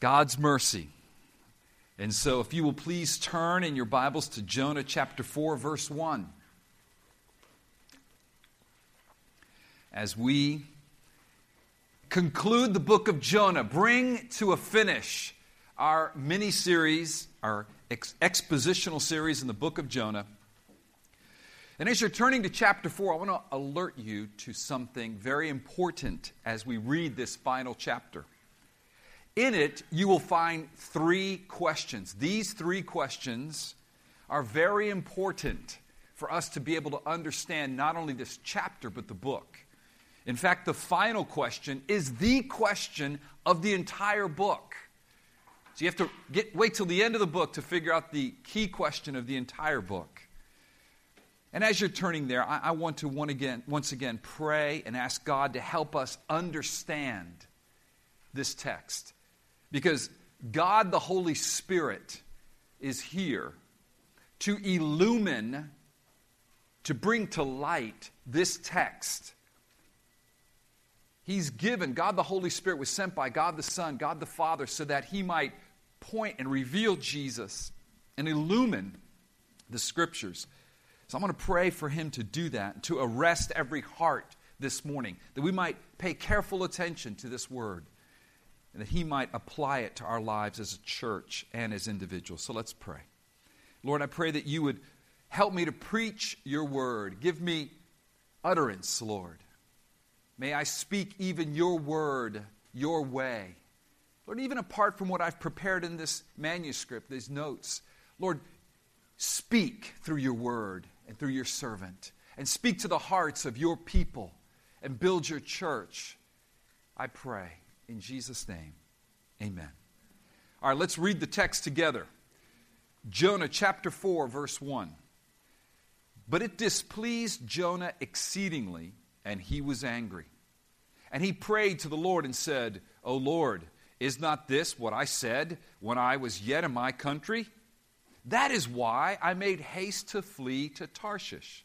God's mercy. And so, if you will please turn in your Bibles to Jonah chapter 4, verse 1. As we conclude the book of Jonah, bring to a finish our mini series, our ex- expositional series in the book of Jonah. And as you're turning to chapter 4, I want to alert you to something very important as we read this final chapter. In it, you will find three questions. These three questions are very important for us to be able to understand not only this chapter, but the book. In fact, the final question is the question of the entire book. So you have to get, wait till the end of the book to figure out the key question of the entire book. And as you're turning there, I, I want to one again, once again pray and ask God to help us understand this text. Because God the Holy Spirit is here to illumine, to bring to light this text. He's given, God the Holy Spirit was sent by God the Son, God the Father, so that He might point and reveal Jesus and illumine the Scriptures. So I'm going to pray for Him to do that, to arrest every heart this morning, that we might pay careful attention to this word and that He might apply it to our lives as a church and as individuals. So let's pray. Lord, I pray that you would help me to preach your word. Give me utterance, Lord. May I speak even your word your way. Lord, even apart from what I've prepared in this manuscript, these notes, Lord, speak through your word and through your servant, and speak to the hearts of your people and build your church. I pray. In Jesus' name, amen. All right, let's read the text together. Jonah chapter 4, verse 1. But it displeased Jonah exceedingly, and he was angry. And he prayed to the Lord and said, O Lord, is not this what I said when I was yet in my country? That is why I made haste to flee to Tarshish.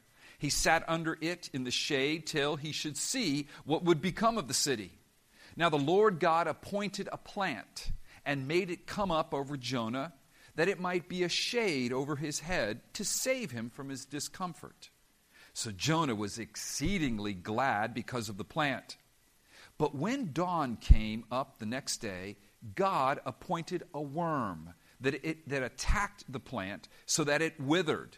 He sat under it in the shade till he should see what would become of the city. Now the Lord God appointed a plant and made it come up over Jonah, that it might be a shade over his head to save him from his discomfort. So Jonah was exceedingly glad because of the plant. But when dawn came up the next day, God appointed a worm that, it, that attacked the plant so that it withered.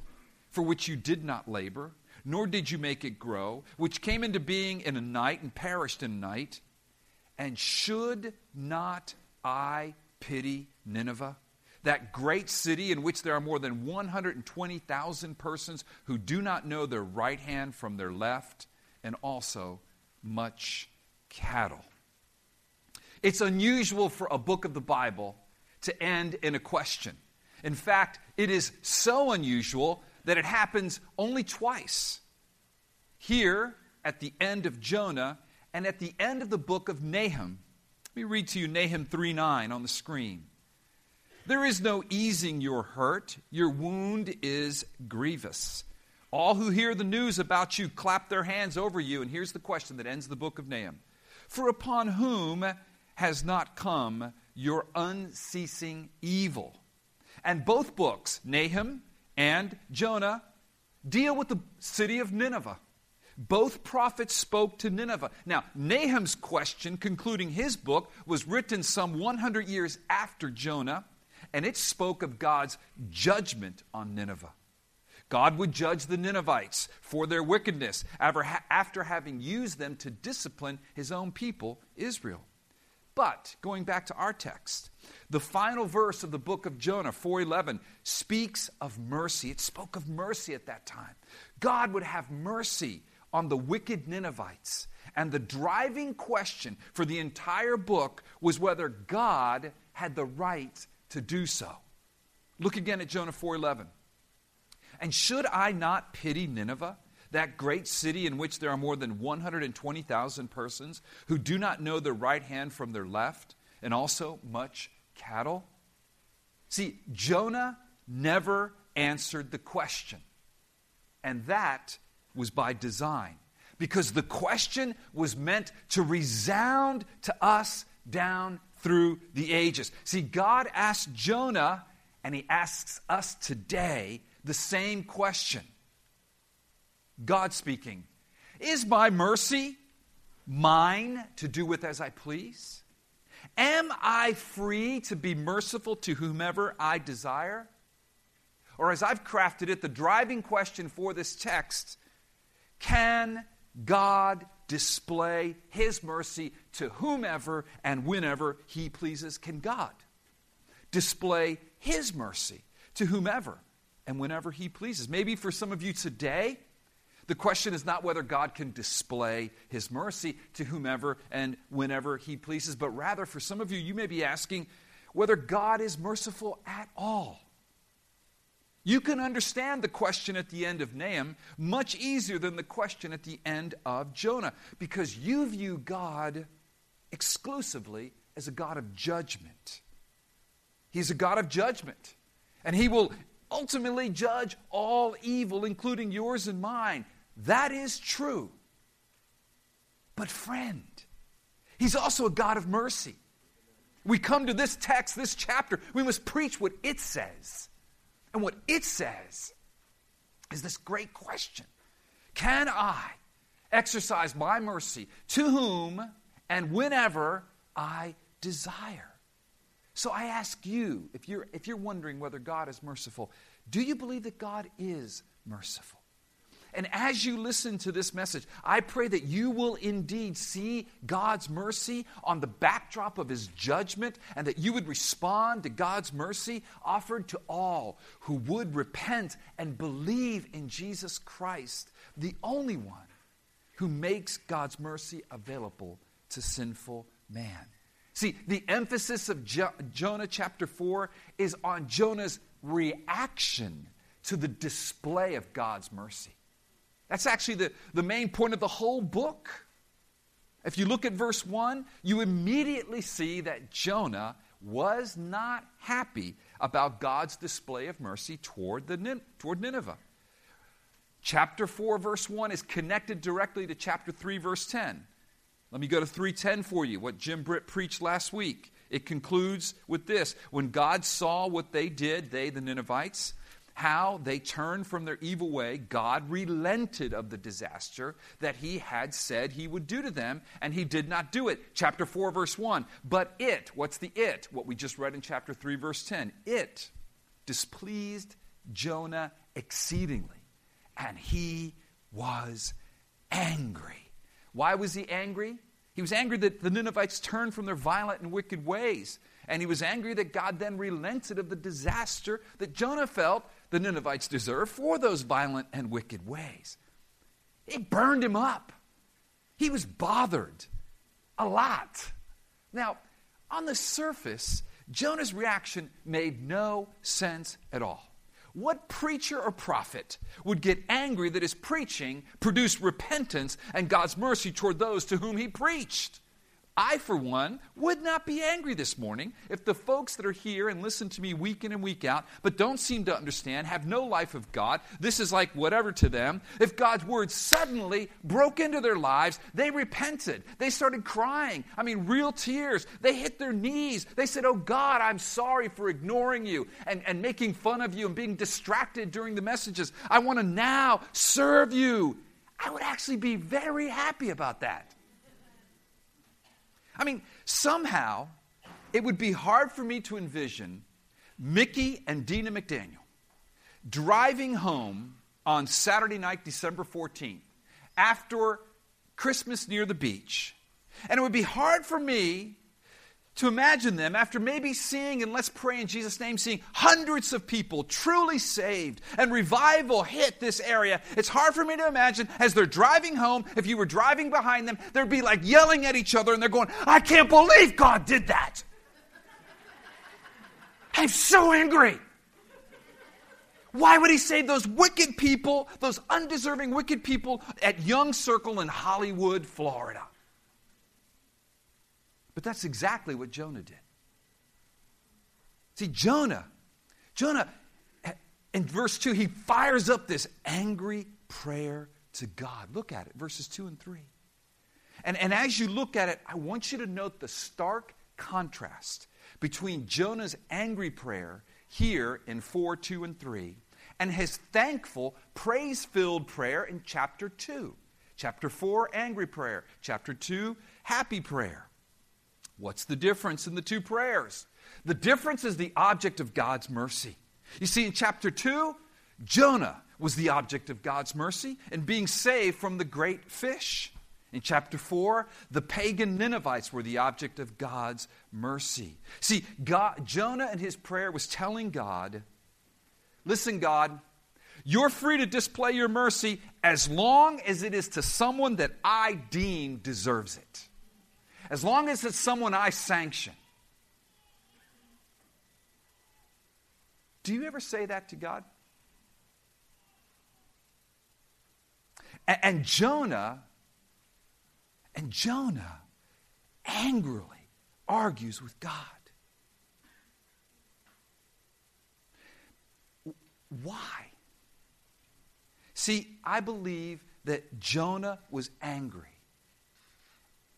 for which you did not labor, nor did you make it grow, which came into being in a night and perished in a night. And should not I pity Nineveh, that great city in which there are more than 120,000 persons who do not know their right hand from their left, and also much cattle? It's unusual for a book of the Bible to end in a question. In fact, it is so unusual that it happens only twice. Here, at the end of Jonah, and at the end of the book of Nahum. Let me read to you Nahum 3 9 on the screen. There is no easing your hurt, your wound is grievous. All who hear the news about you clap their hands over you. And here's the question that ends the book of Nahum For upon whom has not come your unceasing evil? And both books, Nahum and Jonah deal with the city of Nineveh. Both prophets spoke to Nineveh. Now, Nahum's question, concluding his book, was written some 100 years after Jonah, and it spoke of God's judgment on Nineveh. God would judge the Ninevites for their wickedness after having used them to discipline his own people, Israel. But going back to our text, the final verse of the book of Jonah, 4:11, speaks of mercy. It spoke of mercy at that time. God would have mercy on the wicked Ninevites. And the driving question for the entire book was whether God had the right to do so. Look again at Jonah 4:11. And should I not pity Nineveh, that great city in which there are more than 120,000 persons who do not know their right hand from their left, and also much cattle? See, Jonah never answered the question. And that was by design, because the question was meant to resound to us down through the ages. See, God asked Jonah, and he asks us today the same question. God speaking, Is my mercy mine to do with as I please? Am I free to be merciful to whomever I desire? Or, as I've crafted it, the driving question for this text can God display His mercy to whomever and whenever He pleases? Can God display His mercy to whomever and whenever He pleases? Maybe for some of you today, the question is not whether God can display His mercy to whomever and whenever He pleases, but rather for some of you, you may be asking whether God is merciful at all. You can understand the question at the end of Nahum much easier than the question at the end of Jonah because you view God exclusively as a God of judgment. He's a God of judgment, and He will ultimately judge all evil, including yours and mine. That is true. But, friend, He's also a God of mercy. We come to this text, this chapter, we must preach what it says. And what it says is this great question Can I exercise my mercy to whom and whenever I desire? So I ask you, if you're, if you're wondering whether God is merciful, do you believe that God is merciful? And as you listen to this message, I pray that you will indeed see God's mercy on the backdrop of his judgment and that you would respond to God's mercy offered to all who would repent and believe in Jesus Christ, the only one who makes God's mercy available to sinful man. See, the emphasis of jo- Jonah chapter 4 is on Jonah's reaction to the display of God's mercy. That's actually the, the main point of the whole book. If you look at verse 1, you immediately see that Jonah was not happy about God's display of mercy toward, the, toward Nineveh. Chapter 4, verse 1 is connected directly to chapter 3, verse 10. Let me go to 310 for you, what Jim Britt preached last week. It concludes with this When God saw what they did, they, the Ninevites, how they turned from their evil way, God relented of the disaster that he had said he would do to them, and he did not do it. Chapter 4, verse 1. But it, what's the it? What we just read in chapter 3, verse 10. It displeased Jonah exceedingly, and he was angry. Why was he angry? He was angry that the Ninevites turned from their violent and wicked ways. And he was angry that God then relented of the disaster that Jonah felt the Ninevites deserve for those violent and wicked ways. It burned him up. He was bothered a lot. Now, on the surface, Jonah's reaction made no sense at all. What preacher or prophet would get angry that his preaching produced repentance and God's mercy toward those to whom he preached? I, for one, would not be angry this morning if the folks that are here and listen to me week in and week out, but don't seem to understand, have no life of God, this is like whatever to them, if God's word suddenly broke into their lives, they repented. They started crying. I mean, real tears. They hit their knees. They said, Oh God, I'm sorry for ignoring you and, and making fun of you and being distracted during the messages. I want to now serve you. I would actually be very happy about that. I mean, somehow it would be hard for me to envision Mickey and Dina McDaniel driving home on Saturday night, December 14th, after Christmas near the beach. And it would be hard for me to imagine them after maybe seeing, and let's pray in Jesus' name, seeing hundreds of people truly saved and revival hit this area. It's hard for me to imagine as they're driving home, if you were driving behind them, they'd be like yelling at each other and they're going, I can't believe God did that. I'm so angry. Why would he save those wicked people, those undeserving wicked people at Young Circle in Hollywood, Florida? But that's exactly what Jonah did. See, Jonah, Jonah, in verse 2, he fires up this angry prayer to God. Look at it, verses 2 and 3. And, and as you look at it, I want you to note the stark contrast between Jonah's angry prayer here in 4, 2, and 3, and his thankful, praise filled prayer in chapter 2. Chapter 4, angry prayer. Chapter 2, happy prayer. What's the difference in the two prayers? The difference is the object of God's mercy. You see, in chapter 2, Jonah was the object of God's mercy and being saved from the great fish. In chapter 4, the pagan Ninevites were the object of God's mercy. See, God, Jonah in his prayer was telling God, Listen, God, you're free to display your mercy as long as it is to someone that I deem deserves it as long as it's someone I sanction. Do you ever say that to God? And, Jonah, and Jonah angrily argues with God. Why? See, I believe that Jonah was angry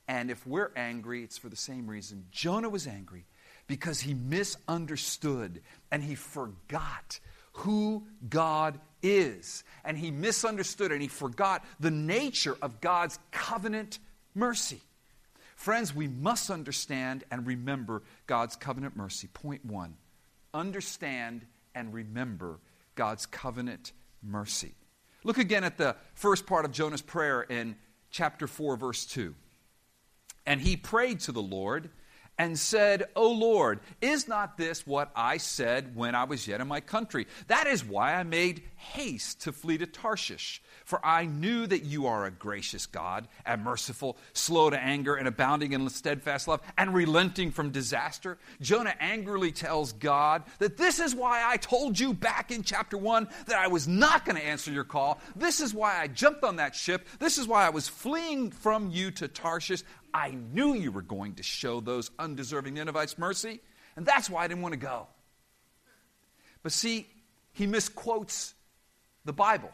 and if we're angry, it's for the same reason. Jonah was angry because he misunderstood and he forgot who God is. And he misunderstood and he forgot the nature of God's covenant mercy. Friends, we must understand and remember God's covenant mercy. Point one understand and remember God's covenant mercy. Look again at the first part of Jonah's prayer in chapter 4, verse 2. And he prayed to the Lord and said, O Lord, is not this what I said when I was yet in my country? That is why I made haste to flee to Tarshish. For I knew that you are a gracious God and merciful, slow to anger, and abounding in steadfast love, and relenting from disaster. Jonah angrily tells God that this is why I told you back in chapter 1 that I was not going to answer your call. This is why I jumped on that ship. This is why I was fleeing from you to Tarshish. I knew you were going to show those undeserving Ninevites mercy, and that's why I didn't want to go. But see, he misquotes the Bible.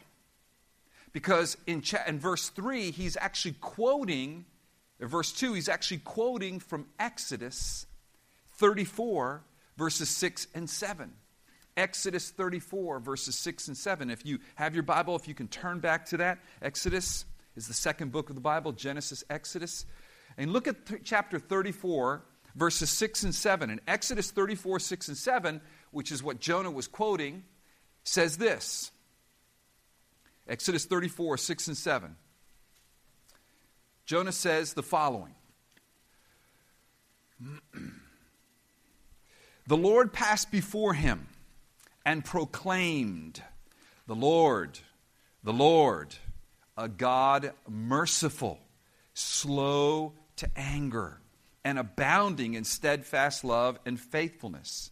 Because in, cha- in verse 3, he's actually quoting, verse 2, he's actually quoting from Exodus 34, verses 6 and 7. Exodus 34, verses 6 and 7. If you have your Bible, if you can turn back to that, Exodus is the second book of the Bible, Genesis, Exodus. And look at th- chapter 34, verses 6 and 7. In Exodus 34, 6 and 7, which is what Jonah was quoting, says this Exodus 34, 6 and 7. Jonah says the following The Lord passed before him and proclaimed, The Lord, the Lord, a God merciful, slow to anger, and abounding in steadfast love and faithfulness.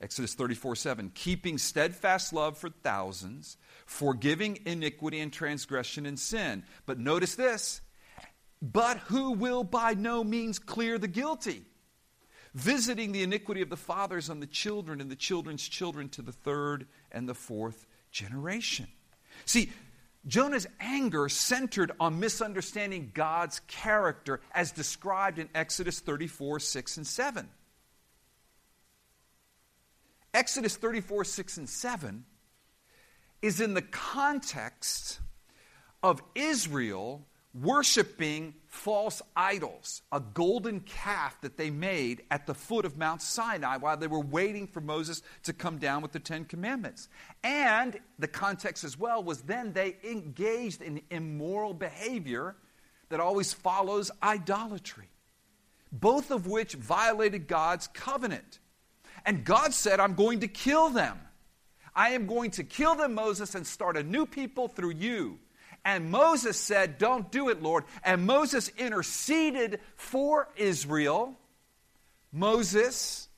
Exodus 34 7. Keeping steadfast love for thousands, forgiving iniquity and transgression and sin. But notice this but who will by no means clear the guilty, visiting the iniquity of the fathers on the children and the children's children to the third and the fourth generation. See, Jonah's anger centered on misunderstanding God's character as described in Exodus 34, 6, and 7. Exodus 34, 6, and 7 is in the context of Israel worshiping false idols, a golden calf that they made at the foot of Mount Sinai while they were waiting for Moses to come down with the Ten Commandments. And the context as well was then they engaged in immoral behavior that always follows idolatry, both of which violated God's covenant. And God said, I'm going to kill them. I am going to kill them, Moses, and start a new people through you. And Moses said, Don't do it, Lord. And Moses interceded for Israel. Moses,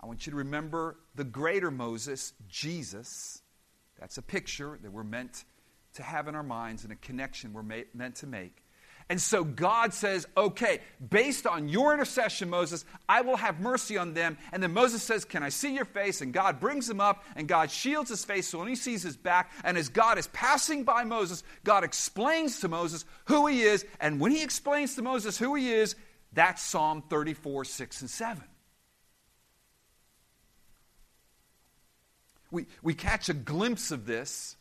I want you to remember the greater Moses, Jesus. That's a picture that we're meant to have in our minds and a connection we're meant to make. And so God says, okay, based on your intercession, Moses, I will have mercy on them. And then Moses says, Can I see your face? And God brings him up, and God shields his face so when he sees his back, and as God is passing by Moses, God explains to Moses who he is. And when he explains to Moses who he is, that's Psalm 34, 6, and 7. We, we catch a glimpse of this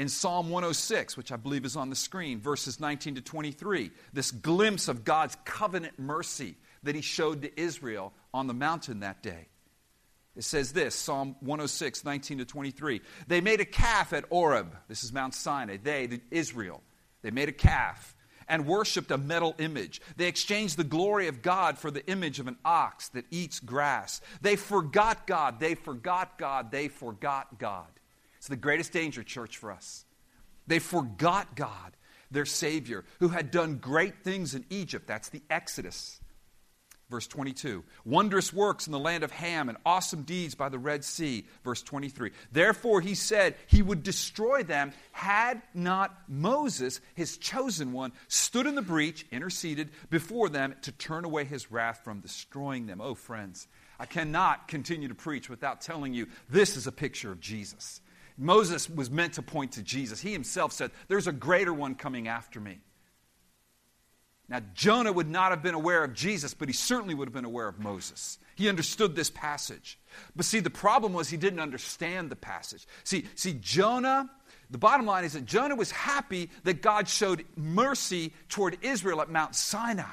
in Psalm 106, which I believe is on the screen, verses 19 to 23, this glimpse of God's covenant mercy that he showed to Israel on the mountain that day. It says this Psalm 106, 19 to 23. They made a calf at Horeb. This is Mount Sinai. They, the, Israel, they made a calf and worshiped a metal image. They exchanged the glory of God for the image of an ox that eats grass. They forgot God. They forgot God. They forgot God. It's the greatest danger, church, for us. They forgot God, their Savior, who had done great things in Egypt. That's the Exodus. Verse 22. Wondrous works in the land of Ham and awesome deeds by the Red Sea. Verse 23. Therefore, he said he would destroy them had not Moses, his chosen one, stood in the breach, interceded before them to turn away his wrath from destroying them. Oh, friends, I cannot continue to preach without telling you this is a picture of Jesus. Moses was meant to point to Jesus. He himself said, There's a greater one coming after me. Now, Jonah would not have been aware of Jesus, but he certainly would have been aware of Moses. He understood this passage. But see, the problem was he didn't understand the passage. See, see, Jonah, the bottom line is that Jonah was happy that God showed mercy toward Israel at Mount Sinai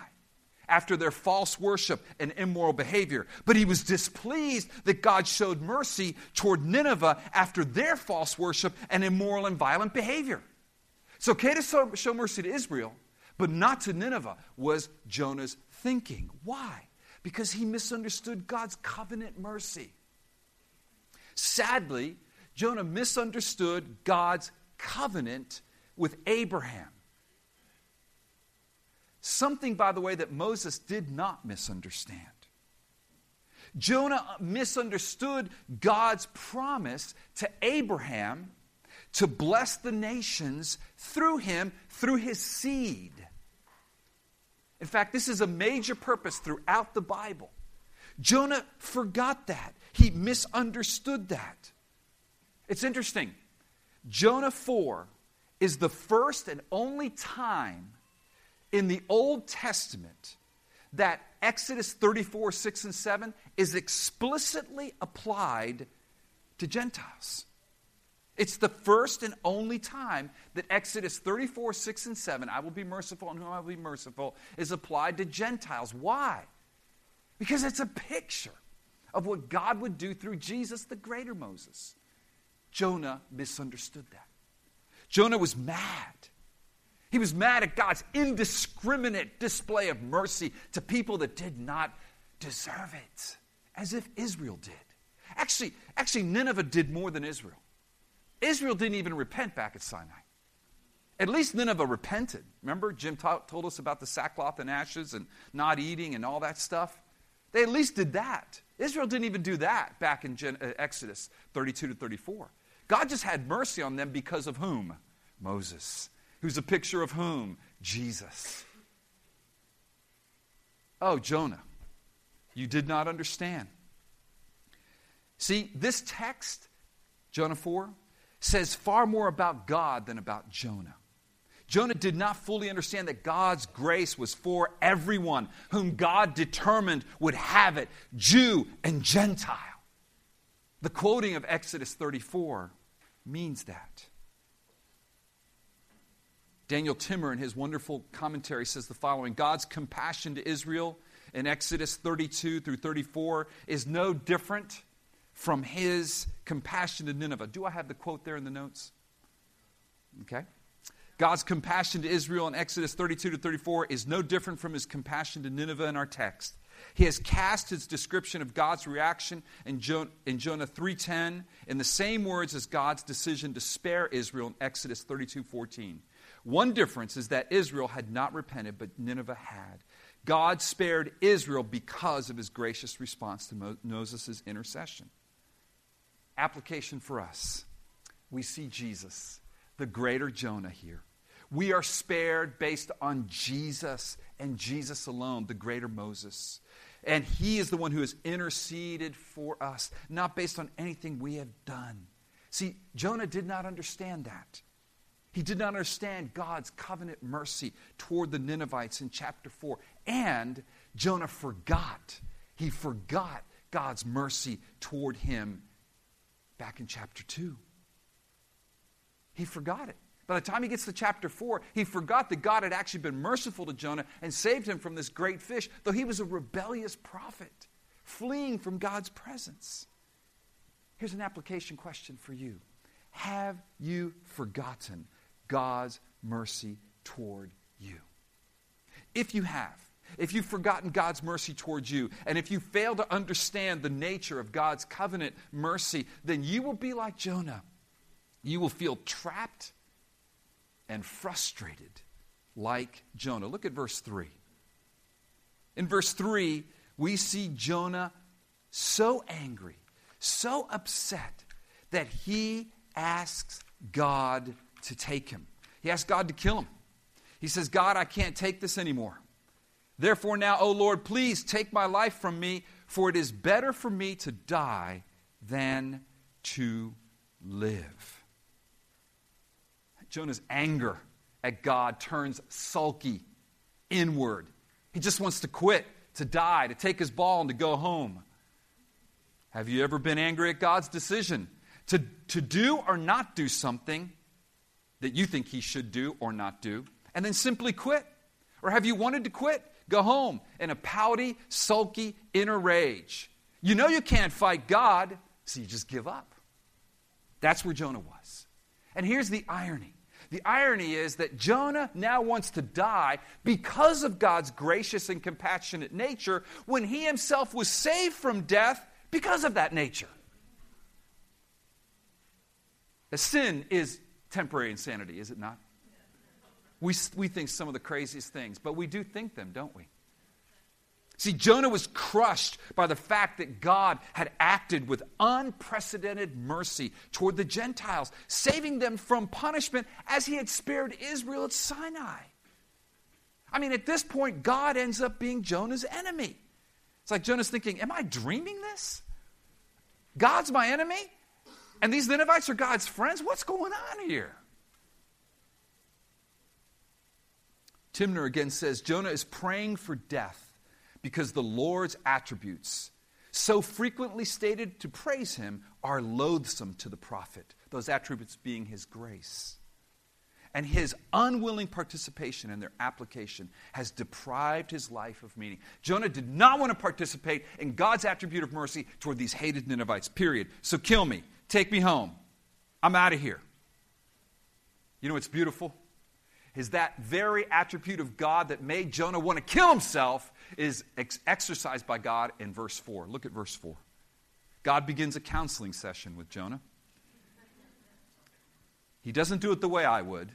after their false worship and immoral behavior. But he was displeased that God showed mercy toward Nineveh after their false worship and immoral and violent behavior. So, okay to show mercy to Israel, but not to Nineveh, was Jonah's thinking. Why? Because he misunderstood God's covenant mercy. Sadly, Jonah misunderstood God's covenant with Abraham. Something, by the way, that Moses did not misunderstand. Jonah misunderstood God's promise to Abraham to bless the nations through him, through his seed. In fact, this is a major purpose throughout the Bible. Jonah forgot that. He misunderstood that. It's interesting. Jonah 4 is the first and only time in the Old Testament that Exodus 34, 6, and 7 is explicitly applied to Gentiles. It's the first and only time that Exodus 34, 6, and 7, I will be merciful and whom I will be merciful, is applied to Gentiles. Why? Because it's a picture of what God would do through Jesus, the greater Moses. Jonah misunderstood that. Jonah was mad. He was mad at God's indiscriminate display of mercy to people that did not deserve it, as if Israel did. Actually, actually, Nineveh did more than Israel. Israel didn't even repent back at Sinai. At least Nineveh repented. Remember, Jim t- told us about the sackcloth and ashes and not eating and all that stuff? They at least did that. Israel didn't even do that back in Gen- uh, Exodus 32 to 34. God just had mercy on them because of whom? Moses who's a picture of whom? Jesus. Oh, Jonah, you did not understand. See, this text, Jonah 4, says far more about God than about Jonah. Jonah did not fully understand that God's grace was for everyone whom God determined would have it, Jew and Gentile. The quoting of Exodus 34 means that. Daniel Timmer, in his wonderful commentary, says the following God's compassion to Israel in Exodus 32 through 34 is no different from his compassion to Nineveh. Do I have the quote there in the notes? Okay. God's compassion to Israel in Exodus 32 to 34 is no different from his compassion to Nineveh in our text. He has cast his description of God's reaction in, Jonah 3:10 in the same words as God's decision to spare Israel in Exodus 32:14. One difference is that Israel had not repented, but Nineveh had. God spared Israel because of his gracious response to Mo- Moses' intercession. Application for us. We see Jesus, the greater Jonah here. We are spared based on Jesus and Jesus alone, the greater Moses. And he is the one who has interceded for us, not based on anything we have done. See, Jonah did not understand that. He did not understand God's covenant mercy toward the Ninevites in chapter 4. And Jonah forgot. He forgot God's mercy toward him back in chapter 2. He forgot it. By the time he gets to chapter 4, he forgot that God had actually been merciful to Jonah and saved him from this great fish, though he was a rebellious prophet, fleeing from God's presence. Here's an application question for you Have you forgotten God's mercy toward you. If you have, if you've forgotten God's mercy towards you, and if you fail to understand the nature of God's covenant mercy, then you will be like Jonah. You will feel trapped and frustrated like Jonah. Look at verse 3. In verse 3, we see Jonah so angry, so upset, that he asks God to take him. He asked God to kill him. He says, God, I can't take this anymore. Therefore, now, O Lord, please take my life from me, for it is better for me to die than to live. Jonah's anger at God turns sulky inward. He just wants to quit, to die, to take his ball, and to go home. Have you ever been angry at God's decision to, to do or not do something that you think he should do or not do, and then simply quit? Or have you wanted to quit? Go home in a pouty, sulky, inner rage. You know you can't fight God, so you just give up. That's where Jonah was. And here's the irony the irony is that Jonah now wants to die because of God's gracious and compassionate nature when he himself was saved from death because of that nature. Sin is temporary insanity, is it not? We, we think some of the craziest things, but we do think them, don't we? See, Jonah was crushed by the fact that God had acted with unprecedented mercy toward the Gentiles, saving them from punishment as he had spared Israel at Sinai. I mean, at this point, God ends up being Jonah's enemy. It's like Jonah's thinking, Am I dreaming this? God's my enemy? And these Ninevites are God's friends? What's going on here? Timmer again says Jonah is praying for death because the Lord's attributes, so frequently stated to praise him, are loathsome to the prophet, those attributes being his grace. And his unwilling participation in their application has deprived his life of meaning. Jonah did not want to participate in God's attribute of mercy toward these hated Ninevites, period. So kill me. Take me home. I'm out of here. You know what's beautiful? Is that very attribute of God that made Jonah want to kill himself is ex- exercised by God in verse 4. Look at verse 4. God begins a counseling session with Jonah. He doesn't do it the way I would.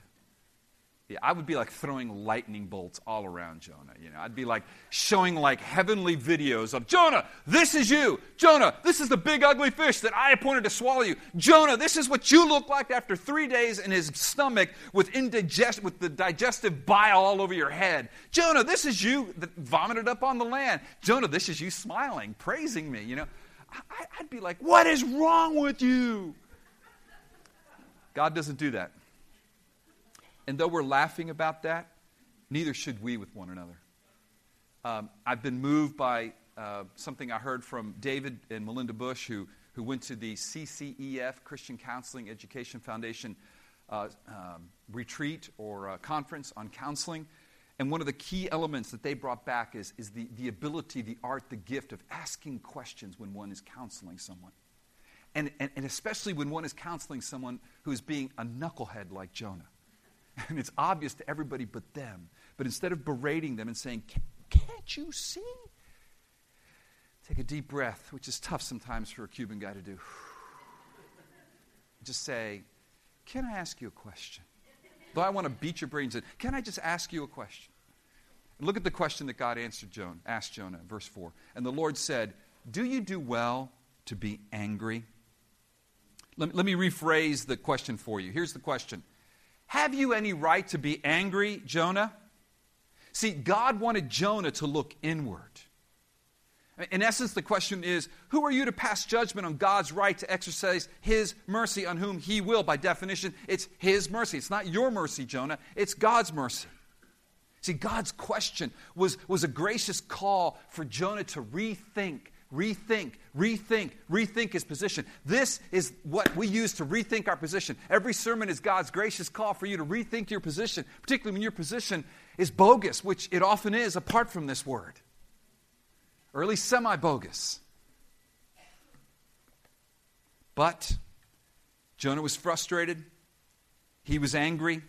Yeah, I would be like throwing lightning bolts all around Jonah. You know, I'd be like showing like heavenly videos of Jonah, this is you. Jonah, this is the big ugly fish that I appointed to swallow you. Jonah, this is what you look like after three days in his stomach with indigest with the digestive bile all over your head. Jonah, this is you that vomited up on the land. Jonah, this is you smiling, praising me. You know, I, I'd be like, what is wrong with you? God doesn't do that. And though we're laughing about that, neither should we with one another. Um, I've been moved by uh, something I heard from David and Melinda Bush, who, who went to the CCEF, Christian Counseling Education Foundation, uh, um, retreat or uh, conference on counseling. And one of the key elements that they brought back is, is the, the ability, the art, the gift of asking questions when one is counseling someone. And, and, and especially when one is counseling someone who is being a knucklehead like Jonah. And it's obvious to everybody but them. But instead of berating them and saying, Can't you see? Take a deep breath, which is tough sometimes for a Cuban guy to do. Just say, Can I ask you a question? Though I want to beat your brains in, can I just ask you a question? Look at the question that God answered Jonah, asked Jonah, verse 4. And the Lord said, Do you do well to be angry? Let, let me rephrase the question for you. Here's the question Have you any right to be angry, Jonah? See, God wanted Jonah to look inward. In essence, the question is who are you to pass judgment on God's right to exercise His mercy on whom He will? By definition, it's His mercy. It's not your mercy, Jonah, it's God's mercy. See, God's question was, was a gracious call for Jonah to rethink, rethink, rethink, rethink his position. This is what we use to rethink our position. Every sermon is God's gracious call for you to rethink your position, particularly when your position is bogus, which it often is apart from this word or at least semi bogus. But Jonah was frustrated. He was angry.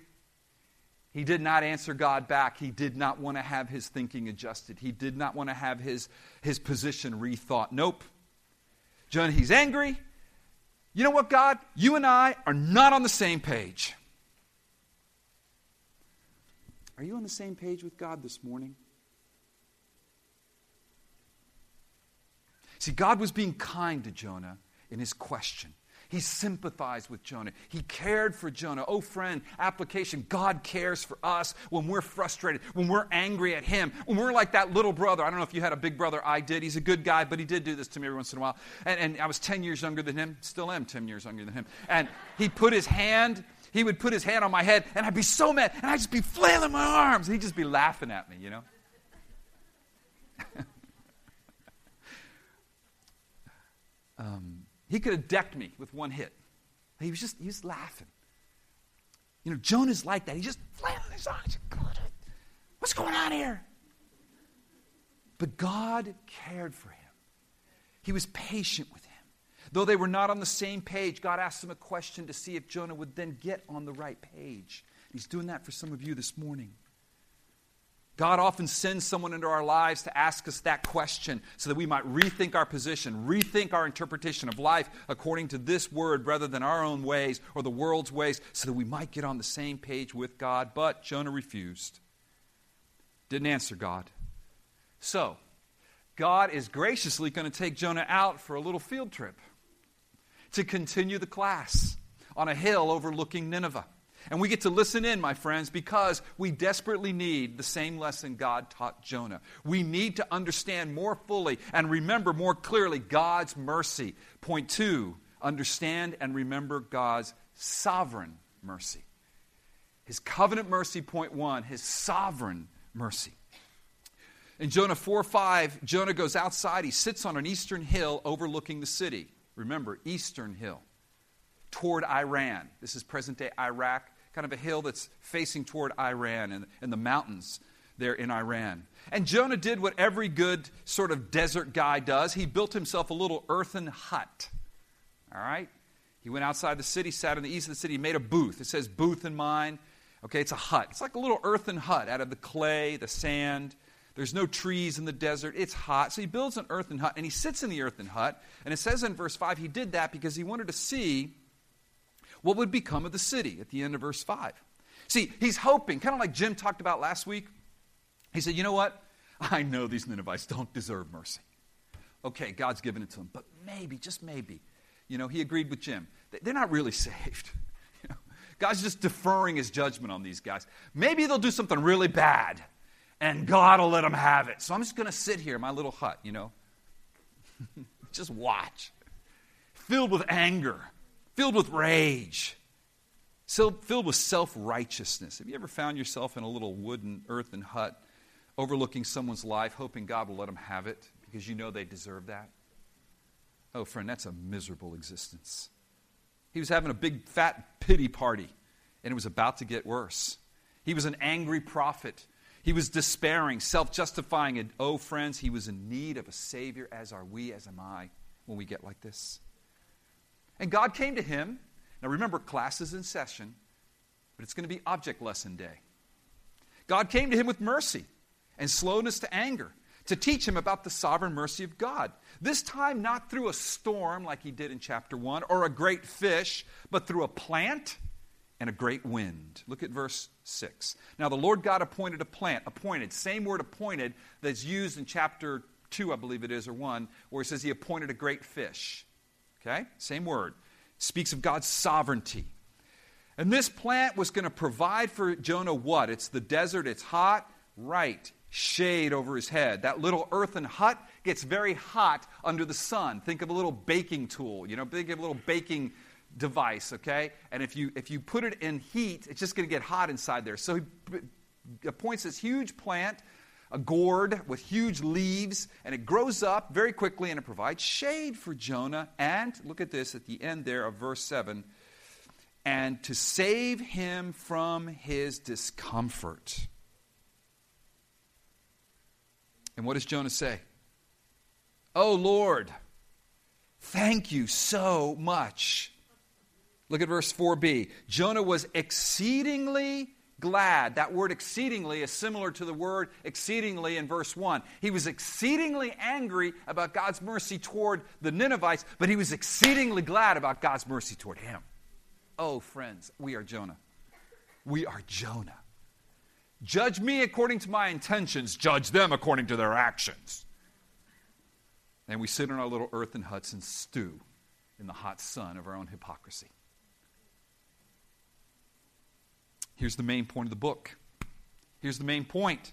He did not answer God back. He did not want to have his thinking adjusted. He did not want to have his, his position rethought. Nope. Jonah, he's angry. You know what, God? You and I are not on the same page. Are you on the same page with God this morning? See, God was being kind to Jonah in his question. He sympathized with Jonah. He cared for Jonah. Oh, friend, application God cares for us when we're frustrated, when we're angry at Him, when we're like that little brother. I don't know if you had a big brother. I did. He's a good guy, but he did do this to me every once in a while. And, and I was 10 years younger than him, still am 10 years younger than him. And he put his hand, he would put his hand on my head, and I'd be so mad, and I'd just be flailing my arms, he'd just be laughing at me, you know? Um, he could have decked me with one hit. He was just, he was laughing. You know, Jonah's like that. He just flailing his arms. What's going on here? But God cared for him. He was patient with him. Though they were not on the same page, God asked him a question to see if Jonah would then get on the right page. He's doing that for some of you this morning. God often sends someone into our lives to ask us that question so that we might rethink our position, rethink our interpretation of life according to this word rather than our own ways or the world's ways, so that we might get on the same page with God. But Jonah refused, didn't answer God. So, God is graciously going to take Jonah out for a little field trip to continue the class on a hill overlooking Nineveh. And we get to listen in, my friends, because we desperately need the same lesson God taught Jonah. We need to understand more fully and remember more clearly God's mercy. Point two, understand and remember God's sovereign mercy. His covenant mercy, point one, his sovereign mercy. In Jonah 4 5, Jonah goes outside. He sits on an eastern hill overlooking the city. Remember, eastern hill toward Iran. This is present day Iraq kind of a hill that's facing toward Iran and, and the mountains there in Iran. And Jonah did what every good sort of desert guy does he built himself a little earthen hut. All right? He went outside the city, sat in the east of the city, made a booth. It says booth in mine. Okay, it's a hut. It's like a little earthen hut out of the clay, the sand. There's no trees in the desert. It's hot. So he builds an earthen hut and he sits in the earthen hut. And it says in verse 5 he did that because he wanted to see what would become of the city at the end of verse 5. See, he's hoping, kind of like Jim talked about last week. He said, You know what? I know these Ninevites don't deserve mercy. Okay, God's given it to them, but maybe, just maybe, you know, he agreed with Jim. They're not really saved. You know, God's just deferring his judgment on these guys. Maybe they'll do something really bad, and God will let them have it. So I'm just going to sit here in my little hut, you know, just watch, filled with anger filled with rage, filled with self righteousness. Have you ever found yourself in a little wooden, earthen hut overlooking someone's life, hoping God will let them have it because you know they deserve that? Oh, friend, that's a miserable existence. He was having a big, fat pity party and it was about to get worse. He was an angry prophet. He was despairing, self justifying, and oh, friends, he was in need of a Savior, as are we, as am I, when we get like this. And God came to him. Now remember, class is in session, but it's going to be object lesson day. God came to him with mercy and slowness to anger to teach him about the sovereign mercy of God. This time, not through a storm like he did in chapter 1 or a great fish, but through a plant and a great wind. Look at verse 6. Now, the Lord God appointed a plant, appointed, same word appointed that's used in chapter 2, I believe it is, or 1, where he says he appointed a great fish. Okay? Same word. Speaks of God's sovereignty. And this plant was going to provide for Jonah what? It's the desert, it's hot. Right shade over his head. That little earthen hut gets very hot under the sun. Think of a little baking tool, you know, think of a little baking device, okay? And if you if you put it in heat, it's just going to get hot inside there. So he appoints this huge plant, a gourd with huge leaves, and it grows up very quickly and it provides shade for Jonah. And look at this at the end there of verse 7 and to save him from his discomfort. And what does Jonah say? Oh Lord, thank you so much. Look at verse 4b. Jonah was exceedingly glad. That word exceedingly is similar to the word exceedingly in verse 1. He was exceedingly angry about God's mercy toward the Ninevites, but he was exceedingly glad about God's mercy toward him. Oh, friends, we are Jonah. We are Jonah. Judge me according to my intentions, judge them according to their actions. And we sit in our little earthen huts and stew in the hot sun of our own hypocrisy. Here's the main point of the book. Here's the main point.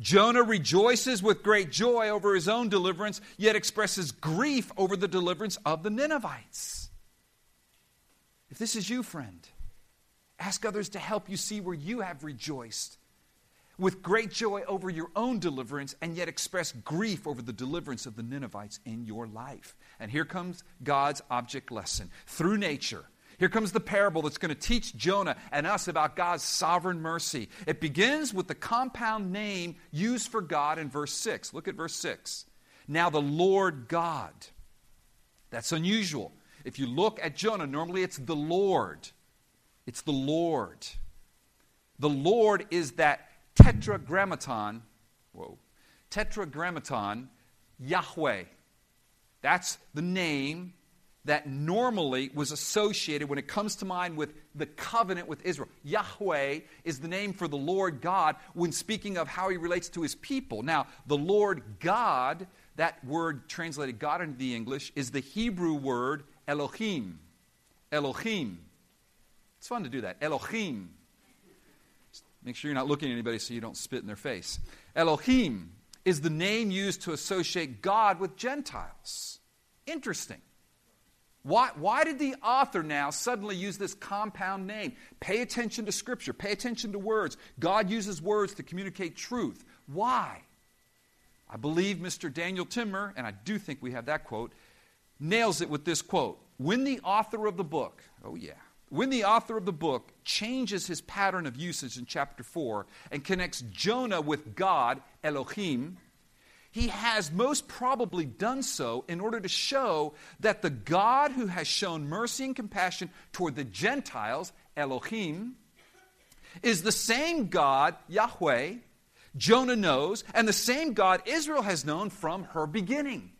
Jonah rejoices with great joy over his own deliverance, yet expresses grief over the deliverance of the Ninevites. If this is you, friend, ask others to help you see where you have rejoiced with great joy over your own deliverance and yet express grief over the deliverance of the Ninevites in your life. And here comes God's object lesson through nature. Here comes the parable that's going to teach Jonah and us about God's sovereign mercy. It begins with the compound name used for God in verse 6. Look at verse 6. Now, the Lord God. That's unusual. If you look at Jonah, normally it's the Lord. It's the Lord. The Lord is that tetragrammaton, whoa, tetragrammaton, Yahweh. That's the name that normally was associated when it comes to mind with the covenant with Israel. Yahweh is the name for the Lord God when speaking of how he relates to his people. Now, the Lord God, that word translated God into the English, is the Hebrew word Elohim. Elohim. It's fun to do that. Elohim. Make sure you're not looking at anybody so you don't spit in their face. Elohim is the name used to associate God with Gentiles. Interesting. Why, why did the author now suddenly use this compound name? Pay attention to Scripture, pay attention to words. God uses words to communicate truth. Why? I believe Mr. Daniel Timmer, and I do think we have that quote, nails it with this quote When the author of the book, oh yeah, when the author of the book changes his pattern of usage in chapter 4 and connects Jonah with God, Elohim, he has most probably done so in order to show that the God who has shown mercy and compassion toward the Gentiles, Elohim, is the same God, Yahweh, Jonah knows, and the same God Israel has known from her beginning.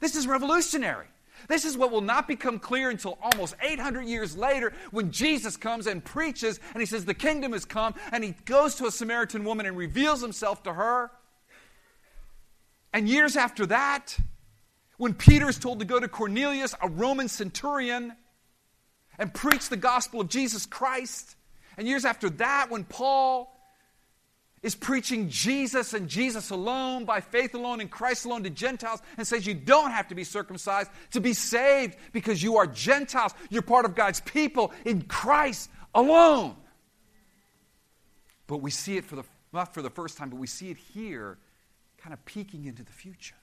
This is revolutionary. This is what will not become clear until almost 800 years later when Jesus comes and preaches and he says, The kingdom has come. And he goes to a Samaritan woman and reveals himself to her. And years after that, when Peter is told to go to Cornelius, a Roman centurion, and preach the gospel of Jesus Christ, and years after that, when Paul is preaching Jesus and Jesus alone, by faith alone, in Christ alone to Gentiles, and says you don't have to be circumcised to be saved because you are Gentiles. You're part of God's people in Christ alone. But we see it for the, not for the first time, but we see it here kind of peeking into the future.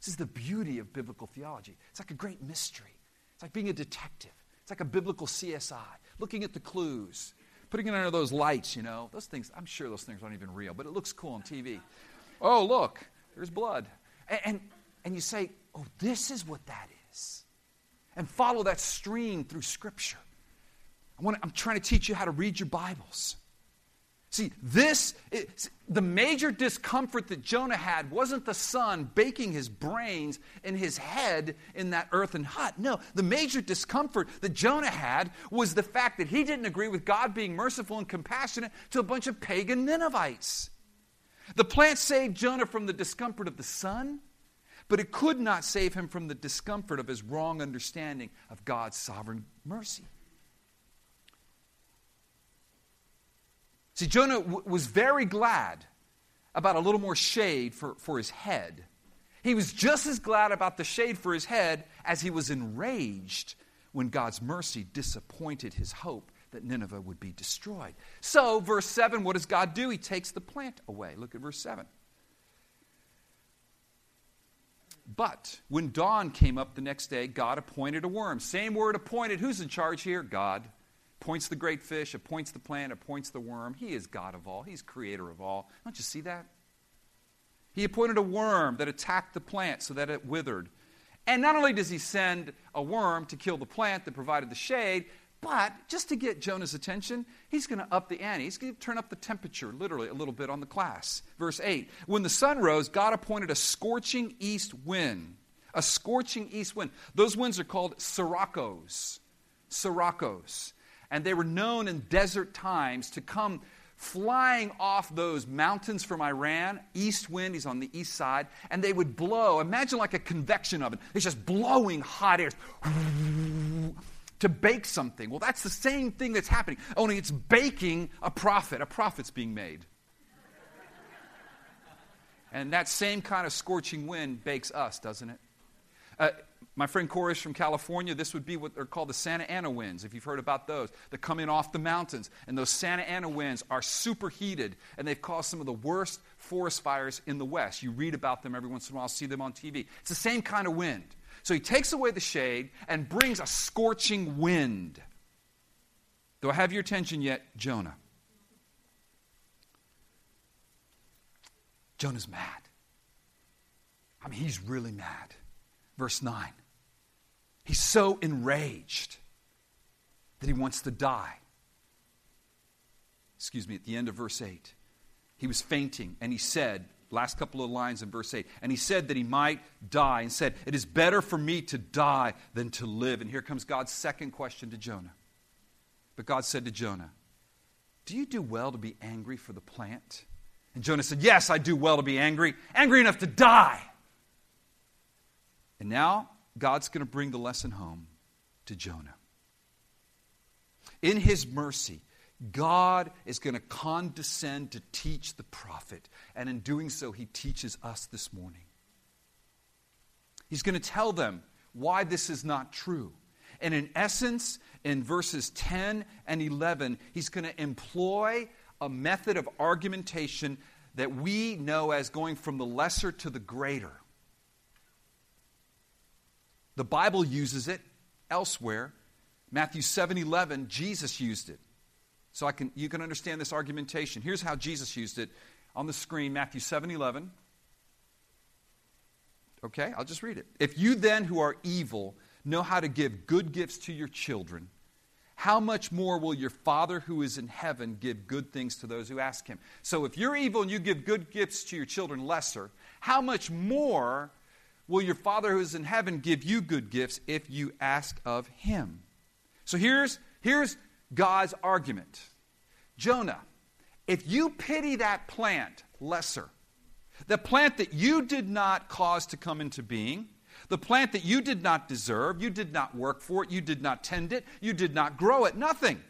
This is the beauty of biblical theology. It's like a great mystery. It's like being a detective. It's like a biblical CSI, looking at the clues putting it under those lights, you know. Those things, I'm sure those things aren't even real, but it looks cool on TV. Oh, look, there's blood. And, and, and you say, oh, this is what that is. And follow that stream through Scripture. I want I'm trying to teach you how to read your Bibles. See, this, is, the major discomfort that Jonah had wasn't the sun baking his brains in his head in that earthen hut. No, the major discomfort that Jonah had was the fact that he didn't agree with God being merciful and compassionate to a bunch of pagan Ninevites. The plant saved Jonah from the discomfort of the sun, but it could not save him from the discomfort of his wrong understanding of God's sovereign mercy. See, Jonah w- was very glad about a little more shade for, for his head. He was just as glad about the shade for his head as he was enraged when God's mercy disappointed his hope that Nineveh would be destroyed. So, verse 7, what does God do? He takes the plant away. Look at verse 7. But when dawn came up the next day, God appointed a worm. Same word appointed. Who's in charge here? God appoints the great fish, appoints the plant, appoints the worm. He is God of all, He's creator of all. Don't you see that? He appointed a worm that attacked the plant so that it withered. And not only does he send a worm to kill the plant that provided the shade, but just to get Jonah's attention, he's going to up the ante. He's going to turn up the temperature, literally, a little bit on the class. Verse 8 When the sun rose, God appointed a scorching east wind. A scorching east wind. Those winds are called sirocco's. Sirocco's and they were known in desert times to come flying off those mountains from Iran, east wind, he's on the east side, and they would blow. Imagine like a convection oven. It's just blowing hot air to bake something. Well, that's the same thing that's happening, only it's baking a prophet. A prophet's being made. and that same kind of scorching wind bakes us, doesn't it? Uh, my friend Corey is from California. This would be what are called the Santa Ana winds, if you've heard about those. they come in off the mountains. And those Santa Ana winds are superheated, and they've caused some of the worst forest fires in the West. You read about them every once in a while, see them on TV. It's the same kind of wind. So he takes away the shade and brings a scorching wind. Do I have your attention yet? Jonah. Jonah's mad. I mean, he's really mad. Verse 9. He's so enraged that he wants to die. Excuse me, at the end of verse 8, he was fainting and he said, last couple of lines in verse 8, and he said that he might die and said, It is better for me to die than to live. And here comes God's second question to Jonah. But God said to Jonah, Do you do well to be angry for the plant? And Jonah said, Yes, I do well to be angry, angry enough to die. And now God's going to bring the lesson home to Jonah. In his mercy, God is going to condescend to teach the prophet, and in doing so, he teaches us this morning. He's going to tell them why this is not true. And in essence, in verses 10 and 11, he's going to employ a method of argumentation that we know as going from the lesser to the greater. The Bible uses it elsewhere. Matthew 7 11, Jesus used it. So I can, you can understand this argumentation. Here's how Jesus used it on the screen Matthew 7 11. Okay, I'll just read it. If you then, who are evil, know how to give good gifts to your children, how much more will your Father who is in heaven give good things to those who ask him? So if you're evil and you give good gifts to your children lesser, how much more will your Father who is in heaven give you good gifts if you ask of him? So here's, here's God's argument Jonah, if you pity that plant lesser, the plant that you did not cause to come into being, the plant that you did not deserve, you did not work for it, you did not tend it, you did not grow it, nothing.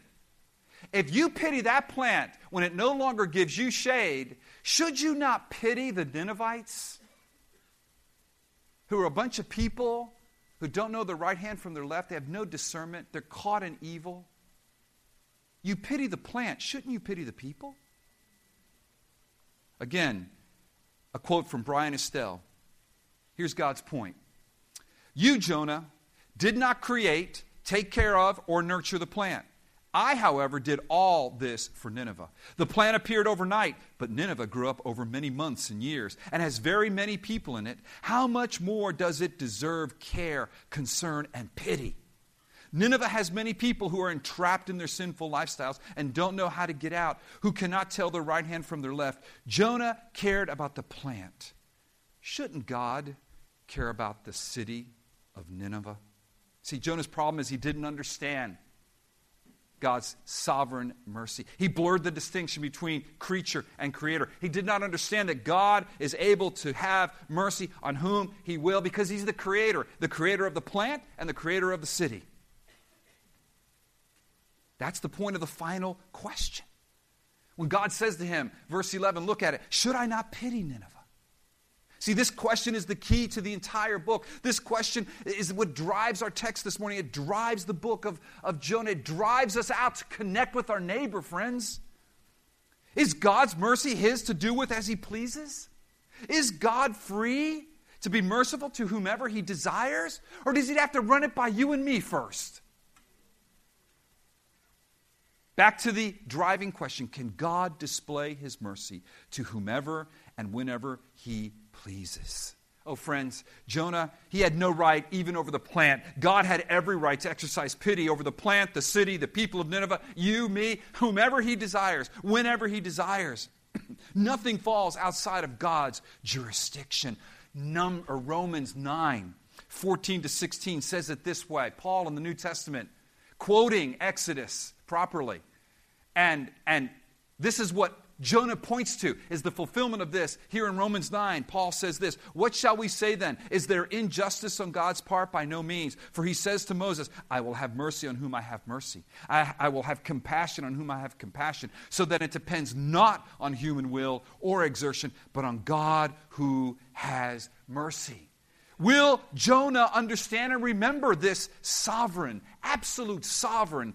If you pity that plant when it no longer gives you shade, should you not pity the Ninevites? Who are a bunch of people who don't know the right hand from their left. They have no discernment. They're caught in evil. You pity the plant. Shouldn't you pity the people? Again, a quote from Bryan Estelle. Here's God's point You, Jonah, did not create, take care of, or nurture the plant. I, however, did all this for Nineveh. The plan appeared overnight, but Nineveh grew up over many months and years and has very many people in it. How much more does it deserve care, concern, and pity? Nineveh has many people who are entrapped in their sinful lifestyles and don't know how to get out, who cannot tell their right hand from their left. Jonah cared about the plant. Shouldn't God care about the city of Nineveh? See, Jonah's problem is he didn't understand God's sovereign mercy. He blurred the distinction between creature and creator. He did not understand that God is able to have mercy on whom he will because he's the creator, the creator of the plant and the creator of the city. That's the point of the final question. When God says to him, verse 11, look at it, should I not pity Nineveh? See, this question is the key to the entire book. This question is what drives our text this morning. It drives the book of, of Jonah. It drives us out to connect with our neighbor, friends. Is God's mercy his to do with as he pleases? Is God free to be merciful to whomever he desires? Or does he have to run it by you and me first? Back to the driving question Can God display his mercy to whomever and whenever he pleases. Oh, friends, Jonah, he had no right even over the plant. God had every right to exercise pity over the plant, the city, the people of Nineveh, you, me, whomever he desires, whenever he desires. Nothing falls outside of God's jurisdiction. Num- or Romans 9, 14 to 16 says it this way Paul in the New Testament, quoting Exodus properly. And, and this is what Jonah points to is the fulfillment of this. Here in Romans 9, Paul says this What shall we say then? Is there injustice on God's part? By no means. For he says to Moses, I will have mercy on whom I have mercy. I, I will have compassion on whom I have compassion. So that it depends not on human will or exertion, but on God who has mercy. Will Jonah understand and remember this sovereign, absolute sovereign,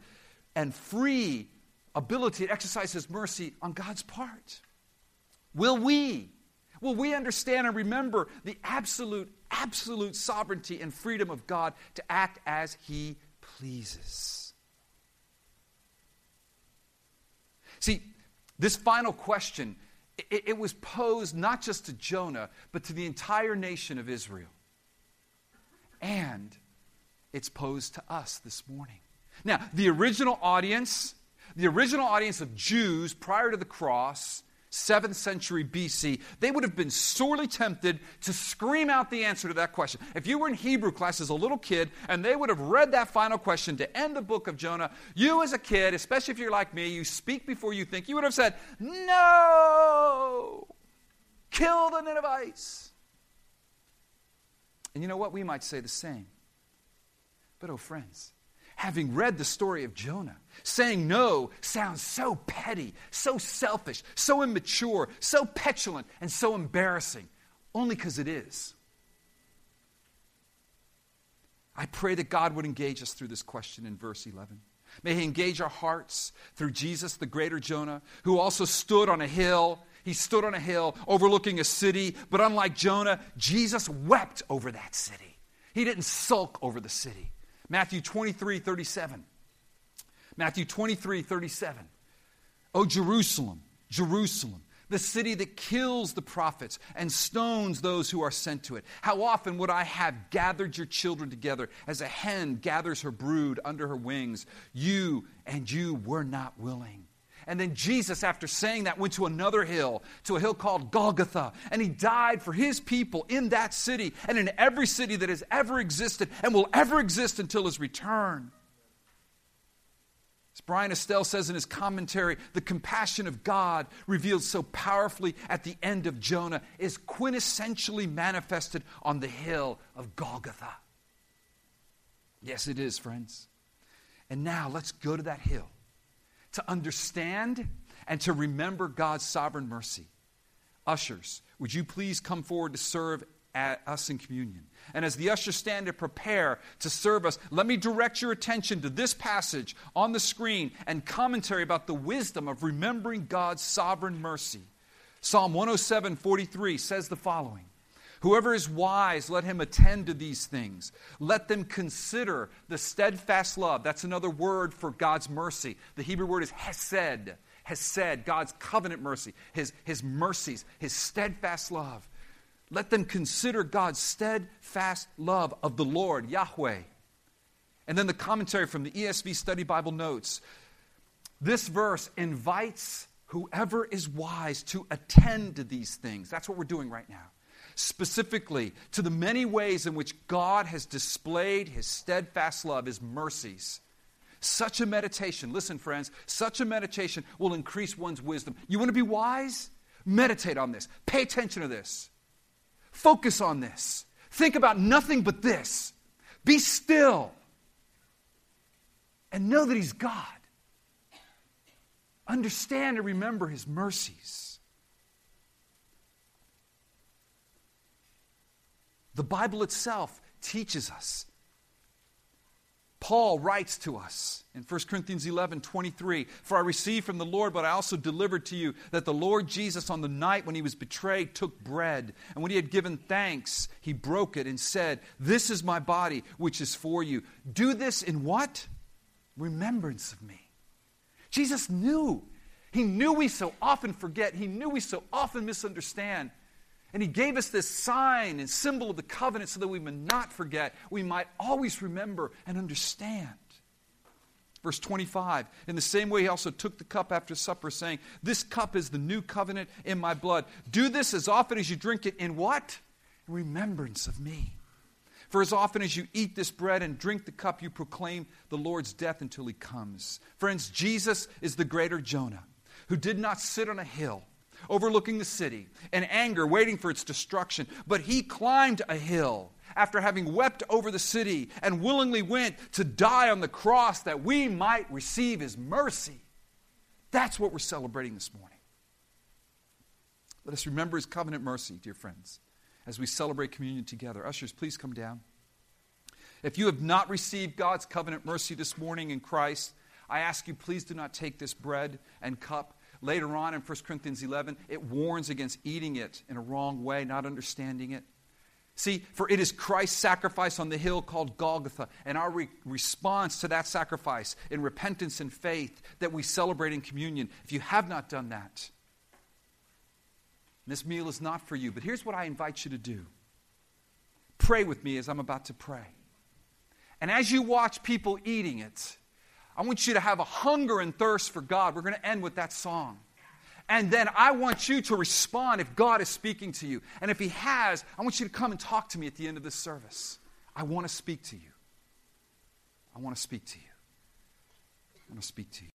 and free ability to exercise His mercy on God's part? Will we? Will we understand and remember the absolute, absolute sovereignty and freedom of God to act as He pleases? See, this final question, it, it was posed not just to Jonah, but to the entire nation of Israel. And it's posed to us this morning. Now, the original audience, the original audience of Jews prior to the cross, 7th century BC, they would have been sorely tempted to scream out the answer to that question. If you were in Hebrew class as a little kid and they would have read that final question to end the book of Jonah, you as a kid, especially if you're like me, you speak before you think, you would have said, No! Kill the Ninevites! And you know what? We might say the same. But oh, friends, having read the story of Jonah, saying no sounds so petty, so selfish, so immature, so petulant, and so embarrassing, only because it is. I pray that God would engage us through this question in verse 11. May He engage our hearts through Jesus, the greater Jonah, who also stood on a hill. He stood on a hill overlooking a city, but unlike Jonah, Jesus wept over that city. He didn't sulk over the city. Matthew 23 37. Matthew 23 37. Oh, Jerusalem, Jerusalem, the city that kills the prophets and stones those who are sent to it. How often would I have gathered your children together as a hen gathers her brood under her wings? You and you were not willing. And then Jesus, after saying that, went to another hill, to a hill called Golgotha, and he died for his people in that city and in every city that has ever existed and will ever exist until his return. As Bryan Estelle says in his commentary, the compassion of God revealed so powerfully at the end of Jonah is quintessentially manifested on the hill of Golgotha. Yes, it is, friends. And now let's go to that hill to understand and to remember God's sovereign mercy. Ushers, would you please come forward to serve us in communion? And as the ushers stand to prepare to serve us, let me direct your attention to this passage on the screen and commentary about the wisdom of remembering God's sovereign mercy. Psalm 107 43 says the following Whoever is wise, let him attend to these things. Let them consider the steadfast love. That's another word for God's mercy. The Hebrew word is hesed. Hesed, God's covenant mercy, his, his mercies, his steadfast love. Let them consider God's steadfast love of the Lord, Yahweh. And then the commentary from the ESV Study Bible notes this verse invites whoever is wise to attend to these things. That's what we're doing right now. Specifically, to the many ways in which God has displayed his steadfast love, his mercies. Such a meditation, listen, friends, such a meditation will increase one's wisdom. You want to be wise? Meditate on this. Pay attention to this. Focus on this. Think about nothing but this. Be still and know that He's God. Understand and remember His mercies. The Bible itself teaches us Paul writes to us in 1 Corinthians 11 23 For I received from the Lord, but I also delivered to you that the Lord Jesus, on the night when he was betrayed, took bread. And when he had given thanks, he broke it and said, This is my body, which is for you. Do this in what? Remembrance of me. Jesus knew. He knew we so often forget, he knew we so often misunderstand. And he gave us this sign and symbol of the covenant so that we might not forget, we might always remember and understand. Verse 25, in the same way, he also took the cup after supper, saying, This cup is the new covenant in my blood. Do this as often as you drink it in what? In remembrance of me. For as often as you eat this bread and drink the cup, you proclaim the Lord's death until he comes. Friends, Jesus is the greater Jonah, who did not sit on a hill overlooking the city, and anger waiting for its destruction. But he climbed a hill after having wept over the city and willingly went to die on the cross that we might receive his mercy. That's what we're celebrating this morning. Let us remember his covenant mercy, dear friends, as we celebrate communion together. Ushers, please come down. If you have not received God's covenant mercy this morning in Christ, I ask you, please do not take this bread and cup Later on in 1 Corinthians 11, it warns against eating it in a wrong way, not understanding it. See, for it is Christ's sacrifice on the hill called Golgotha, and our re- response to that sacrifice in repentance and faith that we celebrate in communion. If you have not done that, this meal is not for you. But here's what I invite you to do pray with me as I'm about to pray. And as you watch people eating it, I want you to have a hunger and thirst for God. We're going to end with that song. And then I want you to respond if God is speaking to you. And if He has, I want you to come and talk to me at the end of this service. I want to speak to you. I want to speak to you. I want to speak to you.